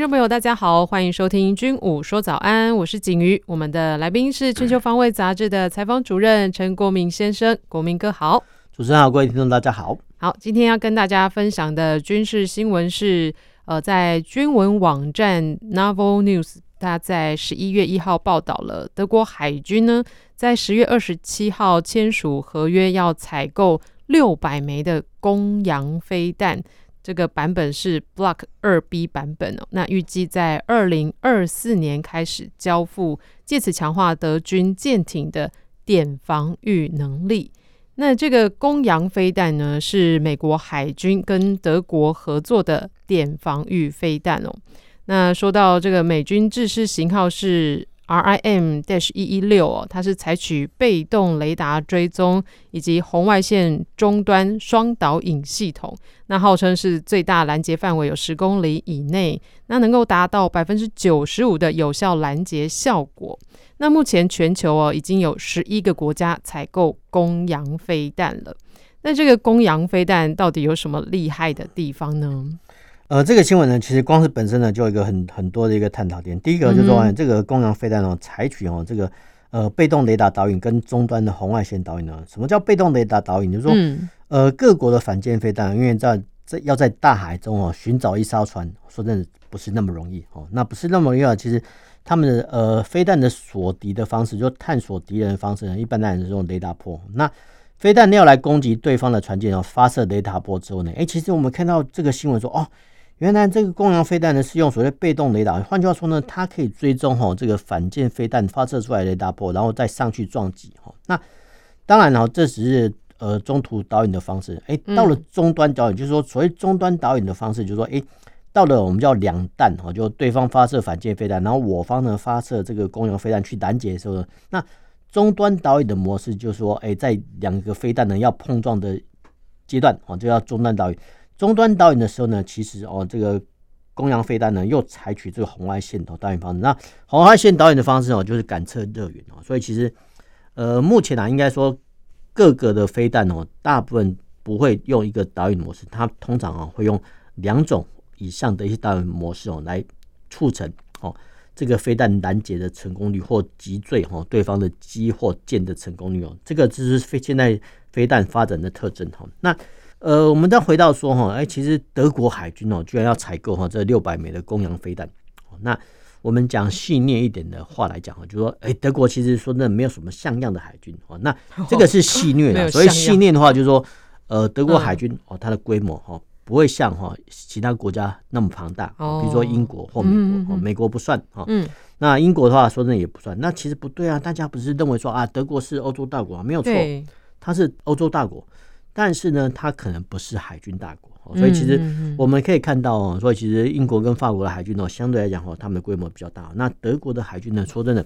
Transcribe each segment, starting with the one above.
听众朋友，大家好，欢迎收听《军武说早安》，我是景瑜。我们的来宾是《全球防卫杂志》的采访主任陈国民先生，国民哥好。主持人好，各位听众大家好。好，今天要跟大家分享的军事新闻是，呃，在军文网站 Novel News，他在十一月一号报道了德国海军呢，在十月二十七号签署合约，要采购六百枚的公羊飞弹。这个版本是 Block 二 B 版本哦，那预计在二零二四年开始交付，借此强化德军舰艇的点防御能力。那这个公羊飞弹呢，是美国海军跟德国合作的点防御飞弹哦。那说到这个美军制式型号是。RIM-116 一一哦，它是采取被动雷达追踪以及红外线终端双导引系统，那号称是最大拦截范围有十公里以内，那能够达到百分之九十五的有效拦截效果。那目前全球哦已经有十一个国家采购公羊飞弹了。那这个公羊飞弹到底有什么厉害的地方呢？呃，这个新闻呢，其实光是本身呢，就有一个很很多的一个探讨点。第一个就是说，嗯、这个公羊飞弹呢，采取哦这个呃被动雷达导引跟终端的红外线导引呢。什么叫被动雷达导引？就是说，嗯、呃，各国的反舰飞弹，因为在在要在大海中哦寻找一艘船，说真的不是那么容易哦。那不是那么容易啊。其实他们的呃飞弹的锁敌的方式，就探索敌人的方式呢，一般来讲是用雷达波。那飞弹要来攻击对方的船舰哦，发射雷达波之后呢，哎，其实我们看到这个新闻说哦。原来这个公羊飞弹呢，是用所谓被动雷达，换句话说呢，它可以追踪哈这个反舰飞弹发射出来的雷达波，然后再上去撞击哈。那当然哈，这只是呃中途导引的方式。哎，到了终端导引，就是说所谓终端导引的方式，就是说哎，到了我们叫两弹哈，就对方发射反舰飞弹，然后我方呢发射这个公羊飞弹去拦截的时候呢，那终端导引的模式就是说，哎，在两个飞弹呢要碰撞的阶段啊，就要终端导引。终端导引的时候呢，其实哦，这个公羊飞弹呢又采取这个红外线导引方式。那红外线导引的方式哦，就是感测热源哦。所以其实呃，目前啊，应该说各个的飞弹哦，大部分不会用一个导引模式，它通常啊会用两种以上的一些导引模式哦，来促成哦这个飞弹拦截的成功率或击坠哦对方的机或舰的成功率哦。这个就是飞现在飞弹发展的特征哈。那呃，我们再回到说哈，哎，其实德国海军哦，居然要采购哈这六百枚的公羊飞弹。那我们讲细腻一点的话来讲哈，就说，哎，德国其实说真的没有什么像样的海军哦。那这个是戏谑的，所以戏谑的话就是说，呃，德国海军哦，它的规模哈不会像哈其他国家那么庞大，比如说英国或美国，美国不算哈。那英国的话说真的也不算。那其实不对啊，大家不是认为说啊，德国是欧洲大国，没有错，它是欧洲大国。但是呢，它可能不是海军大国，所以其实我们可以看到哦，所以其实英国跟法国的海军哦，相对来讲哦，他们的规模比较大。那德国的海军呢，说真的，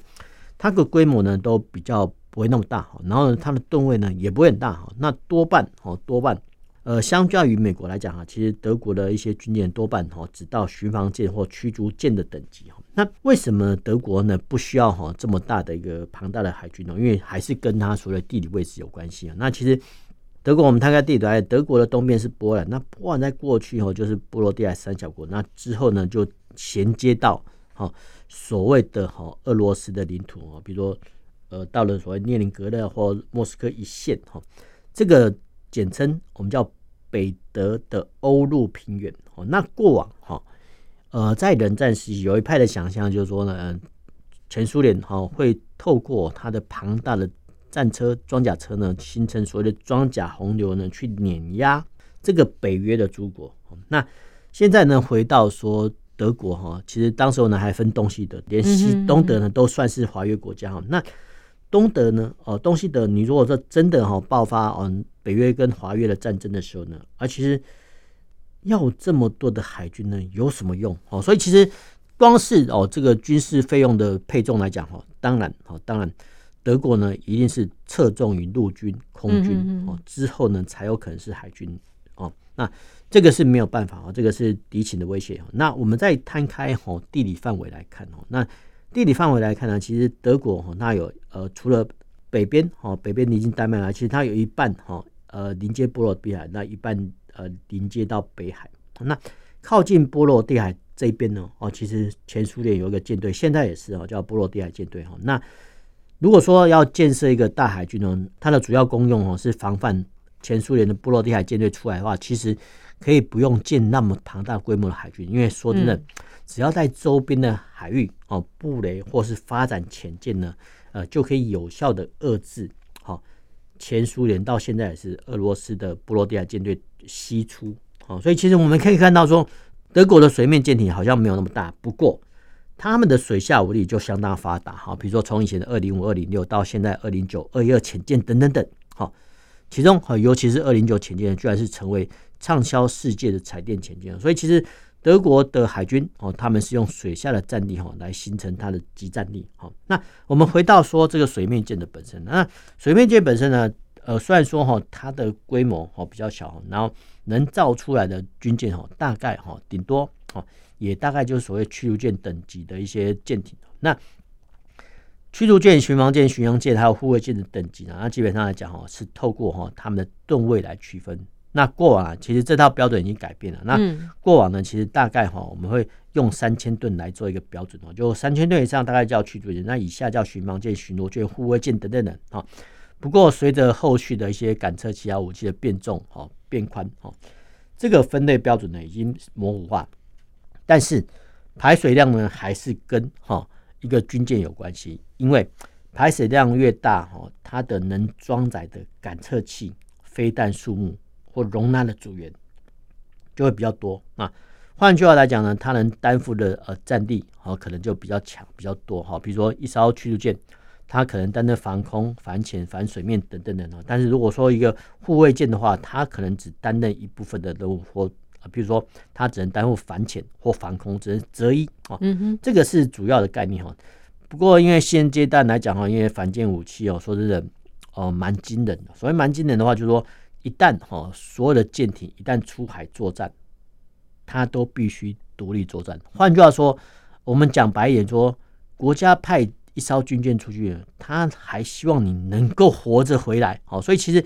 它的规模呢都比较不会那么大，然后呢，它的吨位呢也不会很大哈。那多半哦，多半呃，相较于美国来讲哈，其实德国的一些军舰多半哈只到巡防舰或驱逐舰的等级哈。那为什么德国呢不需要哈这么大的一个庞大的海军呢？因为还是跟它所谓地理位置有关系啊。那其实。德国，我们摊开地图来，德国的东边是波兰，那波兰在过去后就是波罗的海三小国，那之后呢就衔接到哈所谓的哈俄罗斯的领土哦，比如说呃到了所谓列宁格勒或莫斯科一线哈，这个简称我们叫北德的欧陆平原哦。那过往哈呃在冷战时期有一派的想象就是说呢，前苏联哈会透过它的庞大的战车、装甲车呢，形成所谓的装甲洪流呢，去碾压这个北约的诸国。那现在呢，回到说德国哈，其实当时呢还分东西德，连西东德呢都算是华约国家哈。那东德呢，哦，东西德，你如果说真的哈爆发嗯北约跟华约的战争的时候呢，而其实要这么多的海军呢，有什么用？哦，所以其实光是哦这个军事费用的配重来讲哈，当然哦，当然。德国呢一定是侧重于陆军、空军哦，之后呢才有可能是海军哦。那这个是没有办法哦，这个是敌情的威胁。那我们再摊开哦地理范围来看哦，那地理范围来看呢，其实德国哈它有呃除了北边哈北边临近丹麦啊，其实它有一半哈呃临接波罗的海，那一半呃临接到北海。那靠近波罗的海这边呢哦，其实前苏联有一个舰队，现在也是哦叫波罗的海舰队哈。那如果说要建设一个大海军呢，它的主要功用哦是防范前苏联的波罗的海舰队出来的话，其实可以不用建那么庞大规模的海军，因为说真的。嗯只要在周边的海域哦布雷或是发展潜舰呢，呃，就可以有效的遏制好前苏联到现在也是俄罗斯的波罗的海舰队西出哦，所以其实我们可以看到说，德国的水面舰艇好像没有那么大，不过他们的水下武力就相当发达哈，比如说从以前的二零五、二零六到现在二零九、二一二潜舰等等等，哈，其中尤其是二零九潜舰居然是成为畅销世界的彩电潜舰，所以其实。德国的海军哦，他们是用水下的战力哈来形成它的集战力。哈，那我们回到说这个水面舰的本身，那水面舰本身呢，呃，虽然说哈它的规模哈比较小，然后能造出来的军舰哈大概哈顶多哦也大概就是所谓驱逐舰等级的一些舰艇。那驱逐舰、巡防舰、巡洋舰还有护卫舰的等级呢，那基本上来讲哈是透过哈他们的吨位来区分。那过往啊，其实这套标准已经改变了。那过往呢，其实大概哈，我们会用三千吨来做一个标准哦，就三千吨以上大概叫驱逐舰，那以下叫巡防舰、巡逻舰、护卫舰等等等啊。不过随着后续的一些感测器啊武器的变重、哦变宽、哦，这个分类标准呢已经模糊化。但是排水量呢还是跟哈一个军舰有关系，因为排水量越大哈，它的能装载的感测器、飞弹数目。或容纳的组员就会比较多啊。换句话来讲呢，它能担负的呃战力啊，可能就比较强、比较多哈。比如说一艘驱逐舰，它可能担任防空、反潜、反水面等等等等。但是如果说一个护卫舰的话，它可能只担任一部分的任务，或啊，比如说它只能担负反潜或防空，只能择一啊。嗯哼，这个是主要的概念哈。不过因为现阶段来讲哈，因为反舰武器哦，说真的哦，蛮惊人的。所谓蛮惊人的话，就是说。一旦哈所有的舰艇一旦出海作战，它都必须独立作战。换句话说，我们讲白一点说，国家派一艘军舰出去，他还希望你能够活着回来。好，所以其实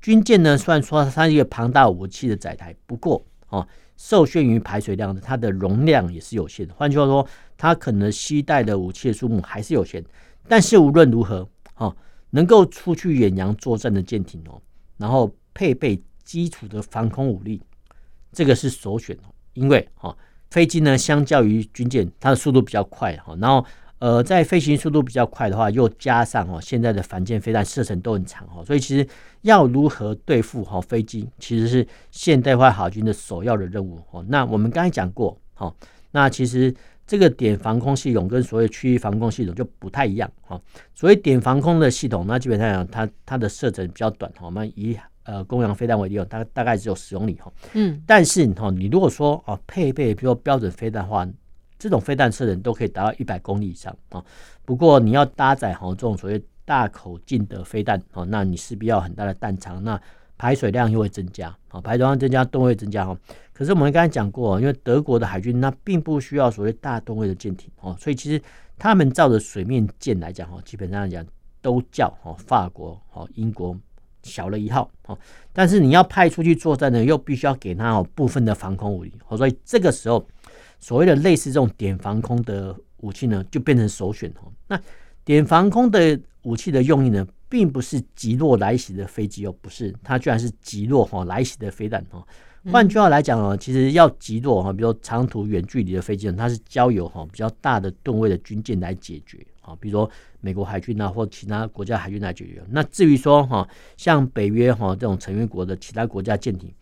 军舰呢，虽然说它是一个庞大武器的载台，不过哦，受限于排水量，它的容量也是有限的。换句话说，它可能携带的武器数目还是有限。但是无论如何，哦，能够出去远洋作战的舰艇哦，然后。配备基础的防空武力，这个是首选哦，因为哈飞机呢，相较于军舰，它的速度比较快哈。然后呃，在飞行速度比较快的话，又加上哦现在的反舰飞弹射程都很长哦，所以其实要如何对付哈飞机，其实是现代化海军的首要的任务哦。那我们刚才讲过哈，那其实这个点防空系统跟所谓区域防空系统就不太一样哈。所谓点防空的系统，那基本上讲它它的射程比较短哈，我们以呃，公羊飞弹为例哦，大大概只有十公里哈。嗯，但是哈，你如果说哦，配备比如说标准飞弹的话，这种飞弹射程都可以达到一百公里以上啊。不过你要搭载哈这种所谓大口径的飞弹哦，那你势必要很大的弹仓，那排水量又会增加啊，排水量增加，吨位增加哈。可是我们刚才讲过，因为德国的海军那并不需要所谓大吨位的舰艇哦，所以其实他们造的水面舰来讲哈，基本上来讲都叫哦法国哦英国。小了一号哦，但是你要派出去作战呢，又必须要给他哦部分的防空武力，所以这个时候所谓的类似这种点防空的武器呢，就变成首选哦。那点防空的武器的用意呢，并不是击落来袭的飞机哦，不是，它居然是击落哈来袭的飞弹哦。换句话来讲哦，其实要击落哈，比如说长途远距离的飞机呢，它是交由哈比较大的吨位的军舰来解决。啊，比如说美国海军啊，或其他国家海军来解决。那至于说哈，像北约哈这种成员国的其他国家舰艇，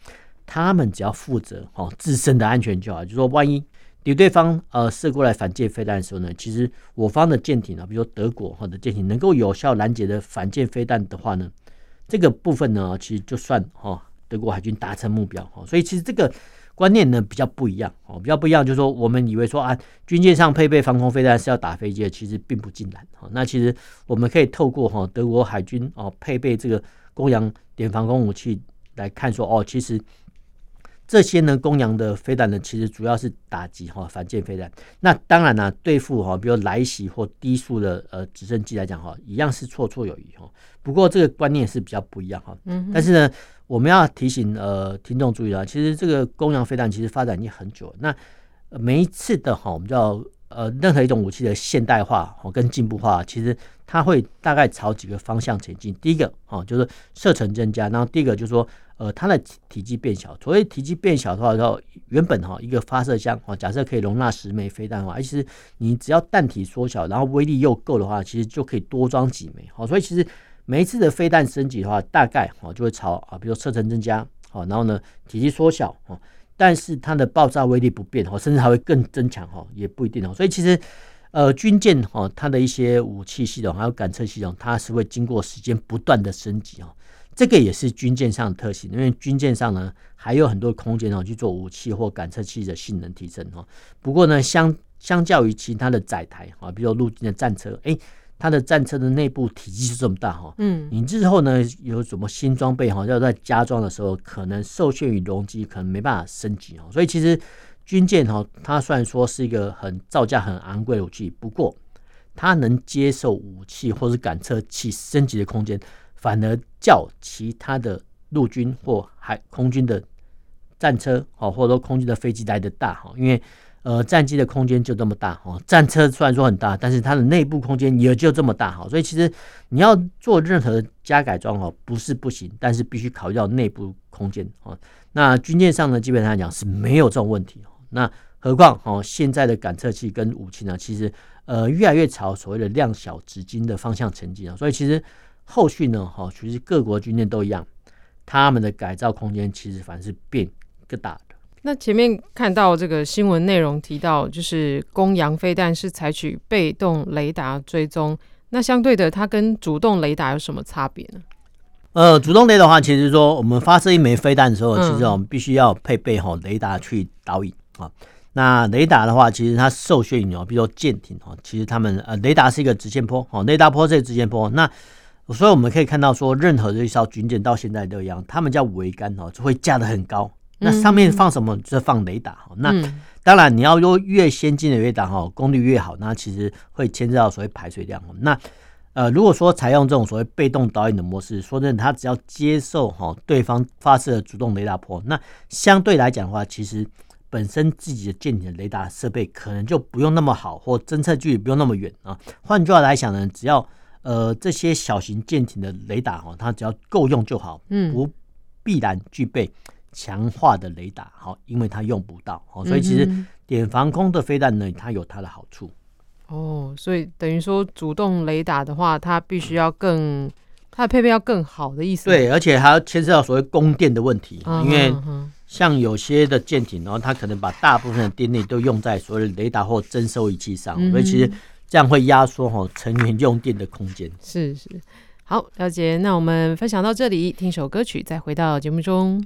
他们只要负责哈自身的安全就好。就是说万一敌对方呃射过来反舰飞弹的时候呢，其实我方的舰艇啊，比如说德国或者舰艇能够有效拦截的反舰飞弹的话呢，这个部分呢，其实就算哈德国海军达成目标哈。所以其实这个观念呢比较不一样哦，比较不一样，就是说我们以为说啊，军舰上配备防空飞弹是要打飞机的，其实并不尽然哈。那其实我们可以透过哈德国海军哦配备这个公羊点防空武器来看说哦，其实。这些呢，公羊的飞弹呢，其实主要是打击哈反舰飞弹。那当然呢、啊，对付哈，比如来袭或低速的呃直升机来讲哈，一样是绰绰有余哈。不过这个观念是比较不一样哈。嗯。但是呢，我们要提醒呃听众注意啊，其实这个公羊飞弹其实发展已经很久了。那每一次的哈，我们叫呃任何一种武器的现代化哦跟进步化，其实它会大概朝几个方向前进。第一个哈就是射程增加，然后第一个就是说。呃，它的体积变小。所谓体积变小的话，然后原本哈一个发射箱哦，假设可以容纳十枚飞弹的话，其实你只要弹体缩小，然后威力又够的话，其实就可以多装几枚。好，所以其实每一次的飞弹升级的话，大概哦就会朝啊，比如说射程增加，好，然后呢体积缩小哦，但是它的爆炸威力不变哦，甚至还会更增强哈，也不一定哦。所以其实呃军舰哈它的一些武器系统还有感测系统，它是会经过时间不断的升级哦。这个也是军舰上的特性，因为军舰上呢还有很多空间哦去做武器或感测器的性能提升哦。不过呢，相相较于其他的载台啊，比如陆军的战车，哎，它的战车的内部体积是这么大哈，嗯，你日后呢有什么新装备哈，要在加装的时候，可能受限于容积，可能没办法升级哦。所以其实军舰哈，它虽然说是一个很造价很昂贵的武器，不过它能接受武器或是感测器升级的空间。反而较其他的陆军或海空军的战车哦，或者说空军的飞机来的大哈，因为呃战机的空间就这么大哈，战车虽然说很大，但是它的内部空间也就这么大哈，所以其实你要做任何加改装哦，不是不行，但是必须考虑到内部空间哦。那军舰上呢，基本上来讲是没有这种问题。那何况哦，现在的感测器跟武器呢，其实呃越来越朝所谓的量小质精的方向前进啊，所以其实。后续呢？哈，其实各国军舰都一样，他们的改造空间其实反而是变更大的。那前面看到这个新闻内容提到，就是公羊飞弹是采取被动雷达追踪，那相对的，它跟主动雷达有什么差别呢？呃，主动雷达的话，其实说我们发射一枚飞弹的时候，其实我们必须要配备哈雷达去导引啊。那雷达的话，其实它受限于哦，比如说舰艇哈，其实他们呃雷达是一个直线波哦，雷达波是直线波那。所以我们可以看到，说任何的一艘军舰到现在都一样，他们叫桅杆哦，就会架得很高。那上面放什么？就是放雷达。那当然，你要用越先进的雷达哈，功率越好，那其实会牵涉到所谓排水量。那呃，如果说采用这种所谓被动导引的模式，说真的，它只要接受哈对方发射的主动雷达波，那相对来讲的话，其实本身自己的舰艇的雷达设备可能就不用那么好，或侦测距离不用那么远啊。换句话来讲呢，只要呃，这些小型舰艇的雷达哈，它只要够用就好，嗯，不必然具备强化的雷达，好，因为它用不到，好，所以其实点防空的飞弹呢，它有它的好处。哦，所以等于说主动雷达的话，它必须要更，它的配备要更好的意思。对，而且还要牵涉到所谓供电的问题，因为像有些的舰艇，然后它可能把大部分的电力都用在所谓的雷达或侦收仪器上，所以其实。这样会压缩哈成员用电的空间。是是，好，了解。那我们分享到这里，听首歌曲，再回到节目中。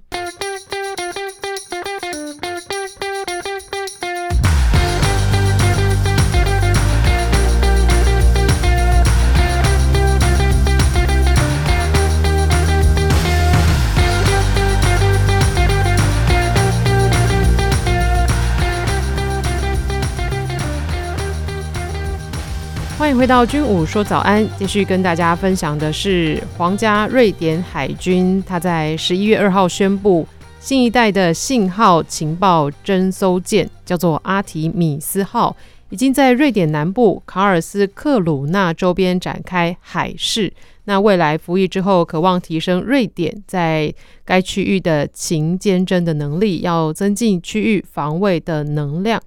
回到军武说早安，继续跟大家分享的是皇家瑞典海军，他在十一月二号宣布，新一代的信号情报侦搜舰叫做阿提米斯号，已经在瑞典南部卡尔斯克鲁纳周边展开海试。那未来服役之后，渴望提升瑞典在该区域的情监侦的能力，要增进区域防卫的能量。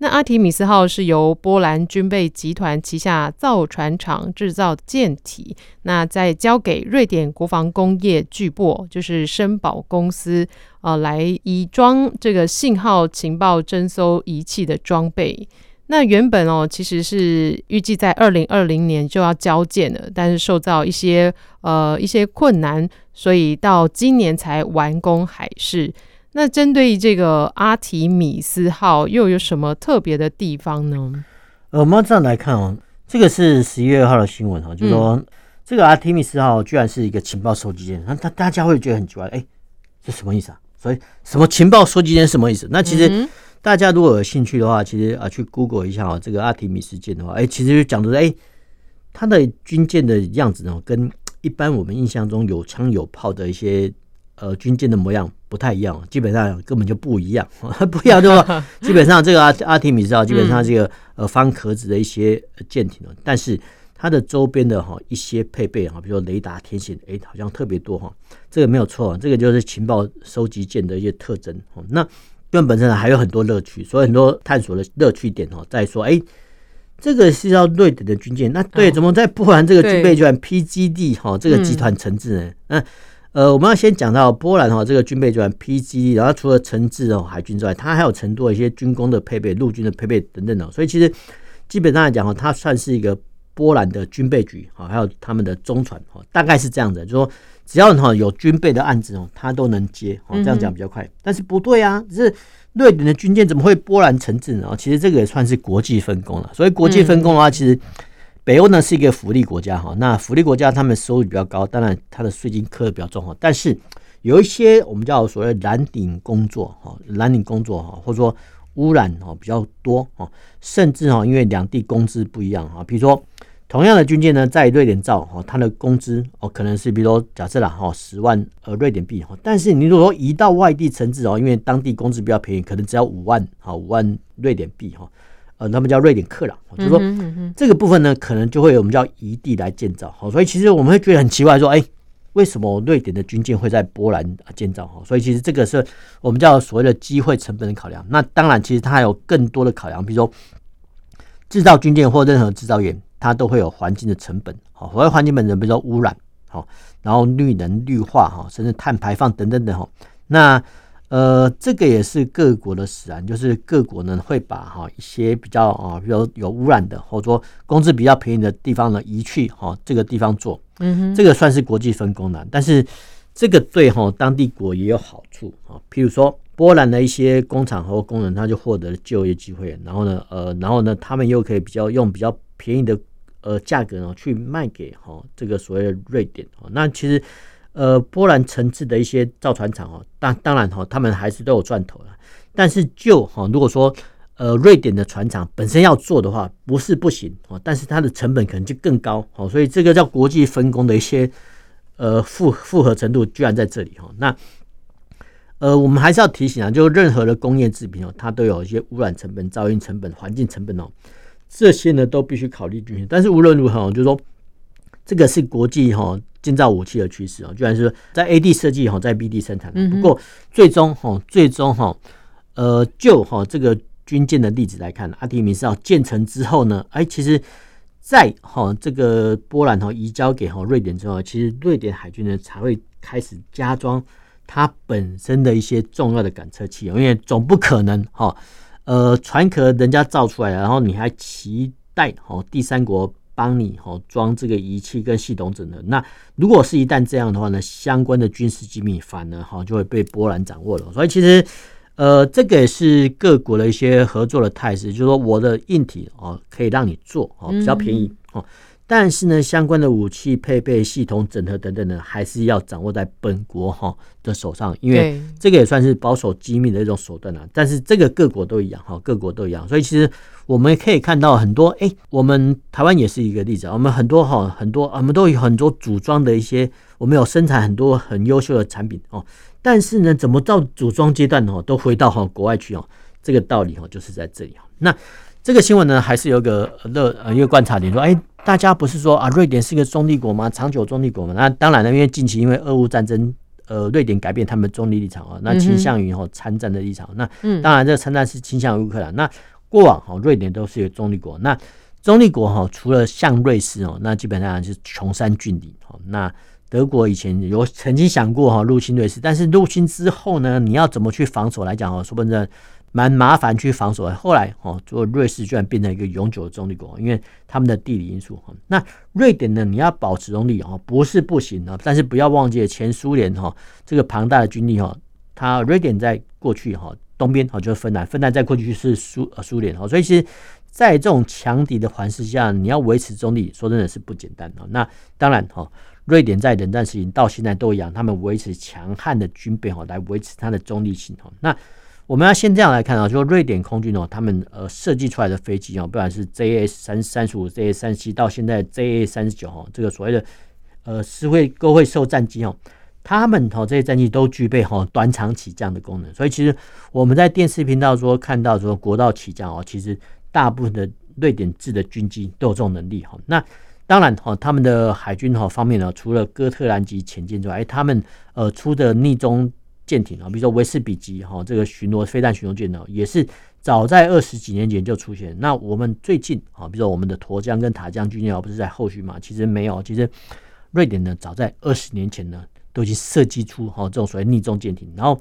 那阿提米斯号是由波兰军备集团旗下造船厂制造舰体，那再交给瑞典国防工业巨擘，就是申宝公司，呃，来以装这个信号情报侦搜仪器的装备。那原本哦，其实是预计在二零二零年就要交舰了，但是受到一些呃一些困难，所以到今年才完工海试。那针对这个阿提米斯号又有什么特别的地方呢？呃，我们这样来看哦，这个是十一月二号的新闻哈，就是说、嗯、这个阿提米斯号居然是一个情报收集舰，那大大家会觉得很奇怪，哎，这什么意思啊？所以什么情报收集舰什么意思？那其实大家如果有兴趣的话，其实啊去 Google 一下啊，这个阿提米斯舰的话，哎，其实就讲的是哎，它的军舰的样子呢，跟一般我们印象中有枪有炮的一些。呃，军舰的模样不太一样，基本上根本就不一样，不一样对吧？基本上这个阿阿提米斯号基本上这个呃方壳子的一些舰艇，但是它的周边的哈一些配备哈，比如说雷达、天线，哎，好像特别多哈。这个没有错，这个就是情报收集舰的一些特征。那根本身还有很多乐趣，所以很多探索的乐趣点哦，在说哎，这个是要瑞典的军舰，那对，怎么在波兰这个军备专员 PGD 哈这个集团承制呢？嗯。呃，我们要先讲到波兰哈，这个军备集团 PGD，然后除了承制哦海军之外，它还有承多一些军工的配备、陆军的配备等等的，所以其实基本上来讲哈，它算是一个波兰的军备局哈，还有他们的中船哈，大概是这样子，就是说只要哈有军备的案子哦，它都能接哦，这样讲比较快。但是不对啊，只是瑞典的军舰怎么会波兰承制呢？其实这个也算是国际分工了，所以国际分工的话，其实。北欧呢是一个福利国家哈，那福利国家他们收入比较高，当然它的税金课的比较重哈。但是有一些我们叫所谓蓝领工作哈，蓝领工作哈，或者说污染哈比较多哈，甚至哈因为两地工资不一样哈，比如说同样的军舰呢，在瑞典造哈，它的工资哦可能是比如说假设啦哈十万呃瑞典币哈，但是你如果说移到外地承制哦，因为当地工资比较便宜，可能只要五万哈五万瑞典币哈。呃，他们叫瑞典克朗，就是说这个部分呢，可能就会有我们叫移地来建造，好，所以其实我们会觉得很奇怪，说，哎，为什么瑞典的军舰会在波兰建造？哈，所以其实这个是我们叫所谓的机会成本的考量。那当然，其实它还有更多的考量，比如说制造军舰或任何制造业，它都会有环境的成本，好，所谓环境本身，比如说污染，好，然后绿能、绿化，哈，甚至碳排放等等等，哈，那。呃，这个也是各国的使然，就是各国呢会把哈一些比较啊，比如有污染的，或者说工资比较便宜的地方呢移去哈这个地方做，嗯哼，这个算是国际分工的，但是这个对哈当地国也有好处啊，譬如说波兰的一些工厂和工人他就获得了就业机会，然后呢，呃，然后呢，他们又可以比较用比较便宜的呃价格呢去卖给哈这个所谓的瑞典啊，那其实。呃，波兰承制的一些造船厂哦，当当然哈，他们还是都有赚头的。但是就哈，如果说呃，瑞典的船厂本身要做的话，不是不行哦，但是它的成本可能就更高哦，所以这个叫国际分工的一些呃复复合程度居然在这里哈。那呃，我们还是要提醒啊，就任何的工业制品哦，它都有一些污染成本、噪音成本、环境成本哦，这些呢都必须考虑进去。但是无论如何，就是说这个是国际哈。建造武器的趋势哦，居然是在 A D 设计哈，在 B D 生产。不过最终哈，最终哈，呃，就哈这个军舰的例子来看，阿提米斯号建成之后呢，哎，其实，在哈这个波兰哈移交给哈瑞典之后，其实瑞典海军呢才会开始加装它本身的一些重要的感测器，因为总不可能哈，呃，船壳人家造出来，然后你还期待哈第三国。帮你哈装这个仪器跟系统整合。那如果是一旦这样的话呢，相关的军事机密反而哈就会被波兰掌握了。所以其实呃，这个也是各国的一些合作的态势，就是说我的硬体哦可以让你做哦比较便宜哦。但是呢，相关的武器配备、系统整合等等呢，还是要掌握在本国哈的手上，因为这个也算是保守机密的一种手段啊。但是这个各国都一样哈，各国都一样。所以其实我们可以看到很多，哎，我们台湾也是一个例子啊。我们很多哈很多，我们都有很多组装的一些，我们有生产很多很优秀的产品哦。但是呢，怎么到组装阶段哦，都回到哈国外去哦？这个道理哈就是在这里。那这个新闻呢，还是有个乐呃一个观察点说，哎。大家不是说啊，瑞典是一个中立国吗？长久中立国嘛。那当然了，因为近期因为俄乌战争，呃，瑞典改变他们中立立场啊，那倾向于哈参战的立场。那当然，这个参战是倾向于乌克兰。那过往哈，瑞典都是一个中立国。那中立国哈，除了像瑞士哦，那基本上是穷山峻岭。那德国以前有曾经想过哈入侵瑞士，但是入侵之后呢，你要怎么去防守来讲哦，说不定。蛮麻烦去防守，后来哦，做瑞士居然变成一个永久的中立国，因为他们的地理因素。哈那瑞典呢，你要保持中立哦，不是不行啊，但是不要忘记前苏联哈这个庞大的军力哈，它瑞典在过去哈东边哦就是芬兰，芬兰在过去是苏呃苏联哈，所以其实在这种强敌的环视下，你要维持中立，说真的是不简单哈。那当然哈，瑞典在冷战时期到现在都一样，他们维持强悍的军备哈，来维持它的中立性哈。那我们要先这样来看啊，就瑞典空军哦，他们呃设计出来的飞机哦，不管是 JA 三三十五、JA 三十七，到现在 JA 三十九哈，这个所谓的呃是会都会受战机哦。他们哈这些战机都具备哈短场起降的功能，所以其实我们在电视频道说看到说国道起降哦，其实大部分的瑞典制的军机都有这种能力哈。那当然哈，他们的海军哈方面呢，除了哥特兰级潜舰之外，他们呃出的逆中舰艇啊，比如说维斯比级哈这个巡逻飞弹巡逻舰呢，也是早在二十几年前就出现。那我们最近啊，比如说我们的沱江跟塔江军舰哦不是在后续嘛？其实没有，其实瑞典呢早在二十年前呢。都去设计出哈这种所谓逆中舰艇，然后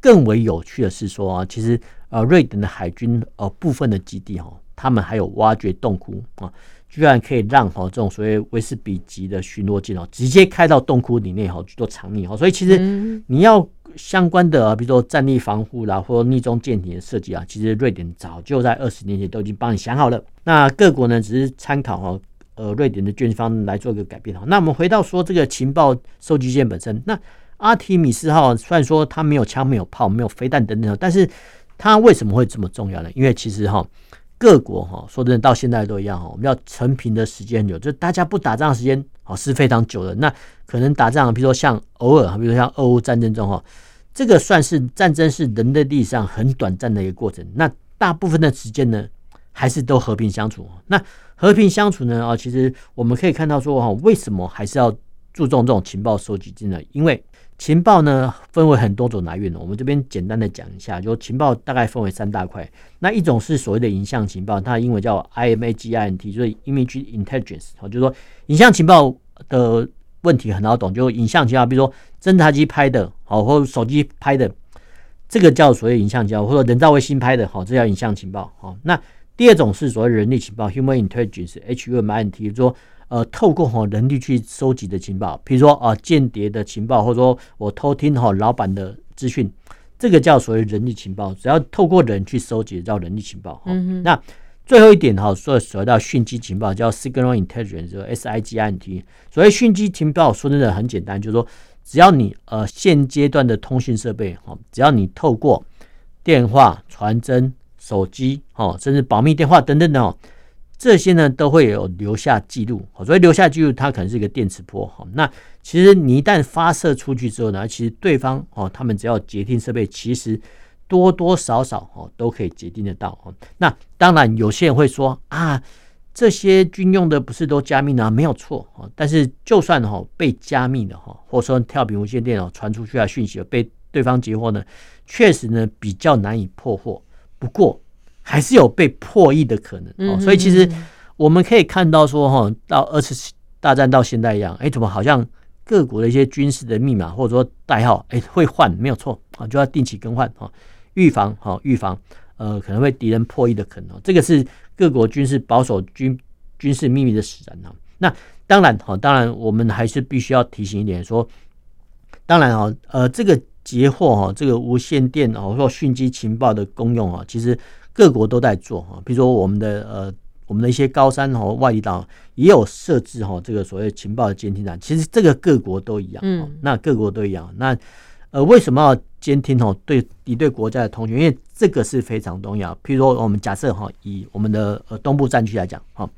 更为有趣的是说啊，其实呃瑞典的海军呃部分的基地哈，他们还有挖掘洞窟啊，居然可以让哈这种所谓威士比级的巡逻舰哦，直接开到洞窟里面哈去做藏匿哈，所以其实你要相关的比如说战力防护啦，或者逆中舰艇的设计啊，其实瑞典早就在二十年前都已经帮你想好了，那各国呢只是参考哈。呃，瑞典的军方来做一个改变哈。那我们回到说这个情报收集舰本身，那阿提米斯号虽然说它没有枪、没有炮、没有飞弹等等，但是它为什么会这么重要呢？因为其实哈，各国哈说真的到现在都一样哈，我们要成平的时间很久，就大家不打仗的时间哦是非常久的。那可能打仗，比如说像偶尔，比如说像俄乌战争中哈，这个算是战争是人类历史上很短暂的一个过程。那大部分的时间呢，还是都和平相处。那和平相处呢？啊，其实我们可以看到说哈，为什么还是要注重这种情报收集呢？因为情报呢分为很多种来源呢。我们这边简单的讲一下，就情报大概分为三大块。那一种是所谓的影像情报，它的英文叫 IMAGINT，就是 Image Intelligence。就是说影像情报的问题很好懂，就影像情报，比如说侦察机拍的，好，或手机拍的，这个叫所谓影像情报，或者人造卫星拍的，好，这叫影像情报。好，那第二种是所谓人力情报 （human intelligence，H-U-M-I-N-T），说呃，透过哈人力去收集的情报，比如说啊间谍的情报，或者说我偷听哈老板的资讯，这个叫所谓人力情报。只要透过人去收集，叫人力情报。嗯。那最后一点哈，说所谓到讯息情报叫 signal intelligence，S-I-G-I-N-T。所谓讯息情报，说真的很简单，就是说只要你呃现阶段的通讯设备哈，只要你透过电话传真。手机哦，甚至保密电话等等等哦，这些呢都会有留下记录。所以留下记录，它可能是一个电磁波。哈，那其实你一旦发射出去之后呢，其实对方哦，他们只要截听设备，其实多多少少哦都可以截听得到哦。那当然有些人会说啊，这些军用的不是都加密呢？没有错。但是就算哈被加密的哈，或者说跳频无线电哦传出去的讯息被对方截获呢，确实呢比较难以破获。不过还是有被破译的可能哦，所以其实我们可以看到说哈，到二次大战到现在一样，哎，怎么好像各国的一些军事的密码或者说代号，哎，会换，没有错啊，就要定期更换哈，预防哈，预防呃可能会敌人破译的可能，这个是各国军事保守军军事秘密的使然啊。那当然哈，当然我们还是必须要提醒一点说，当然啊，呃，这个。截获哈，这个无线电哦，或讯息情报的功用啊，其实各国都在做哈。比如说我们的呃，我们的一些高山和外地岛也有设置哈，这个所谓情报的监听站。其实这个各国都一样，嗯，那各国都一样。那呃，为什么要监听哦？对敌对国家的通讯，因为这个是非常重要。譬如说，我们假设哈，以我们的呃东部战区来讲哈，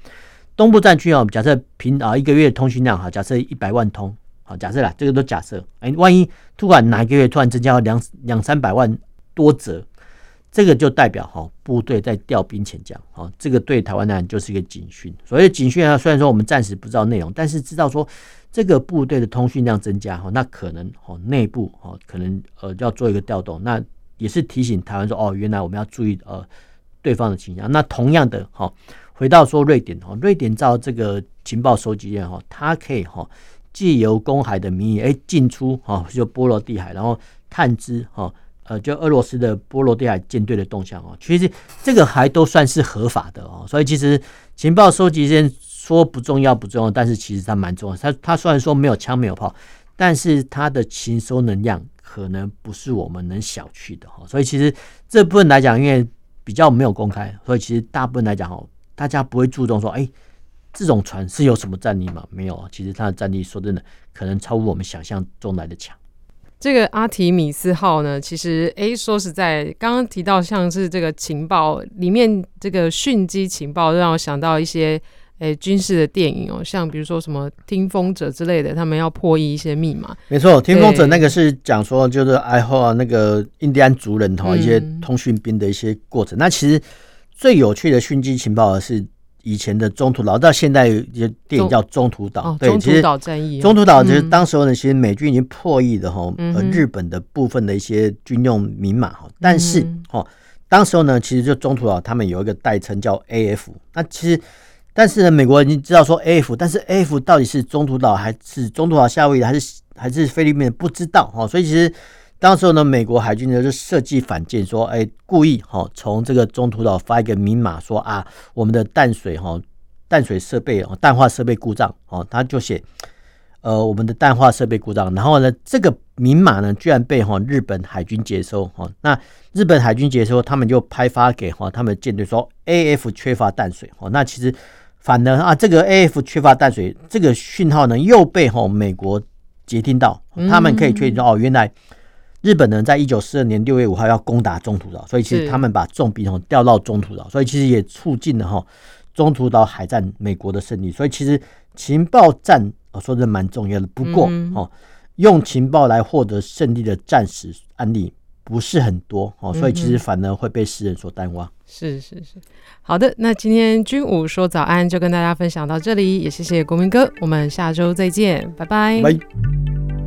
东部战区啊，假设平啊一个月通讯量哈，假设一百万通。好，假设啦，这个都假设。哎，万一突然哪一个月突然增加两两三百万多则，这个就代表哈部队在调兵遣将。好，这个对台湾来讲就是一个警讯。所谓警讯啊，虽然说我们暂时不知道内容，但是知道说这个部队的通讯量增加哈，那可能哈内部哈可能呃要做一个调动，那也是提醒台湾说哦，原来我们要注意呃对方的倾向。那同样的哈，回到说瑞典哈，瑞典造这个情报收集舰哈，它可以哈。借由公海的名义，哎，进出哈，就波罗的海，然后探知哈，呃，就俄罗斯的波罗的海舰队的动向哦。其实这个还都算是合法的哦。所以其实情报收集先说不重要不重要，但是其实它蛮重要。它它虽然说没有枪没有炮，但是它的情收能量可能不是我们能小觑的哈。所以其实这部分来讲，因为比较没有公开，所以其实大部分来讲哦，大家不会注重说，哎，这种船是有什么战力吗？没有啊，其实它的战力说真的，可能超乎我们想象中来的强。这个阿提米斯号呢，其实哎，说实在，刚刚提到像是这个情报里面这个讯机情报，让我想到一些哎军事的电影哦，像比如说什么听风者之类的，他们要破译一些密码。没错，听风者那个是讲说就是爱好那个印第安族人哈一些通讯兵的一些过程。嗯、那其实最有趣的讯机情报的是。以前的中途岛到现在有电影叫中途岛，对，中途岛战役，中途岛其实当时候呢，其实美军已经破译的哈，呃，日本的部分的一些军用明码哈，但是哈，当时候呢，其实就中途岛他们有一个代称叫 AF，那其实但是呢，美国人已经知道说 AF，但是 AF 到底是中途岛还是中途岛夏威夷还是还是菲律宾不知道哈，所以其实。当时候呢，美国海军呢就设计反舰，说，哎、欸，故意哈从这个中途岛发一个明码，说啊，我们的淡水哈淡水设备哦淡化设备故障哦，他就写，呃，我们的淡化设备故障。然后呢，这个明码呢居然被哈日本海军接收哈，那日本海军接收，他们就派发给哈他们舰队说，AF 缺乏淡水哦，那其实反而啊，这个 AF 缺乏淡水这个讯号呢又被哈美国接听到，他们可以确定说哦，原来。日本人，在一九四二年六月五号要攻打中途岛，所以其实他们把重兵哦调到中途岛，所以其实也促进了哈中途岛海战美国的胜利。所以其实情报战我说的蛮重要的，不过哦用情报来获得胜利的战史案例不是很多哦，所以其实反而会被世人所淡忘。是是是，好的，那今天军武说早安就跟大家分享到这里，也谢谢国民哥，我们下周再见，拜拜。拜。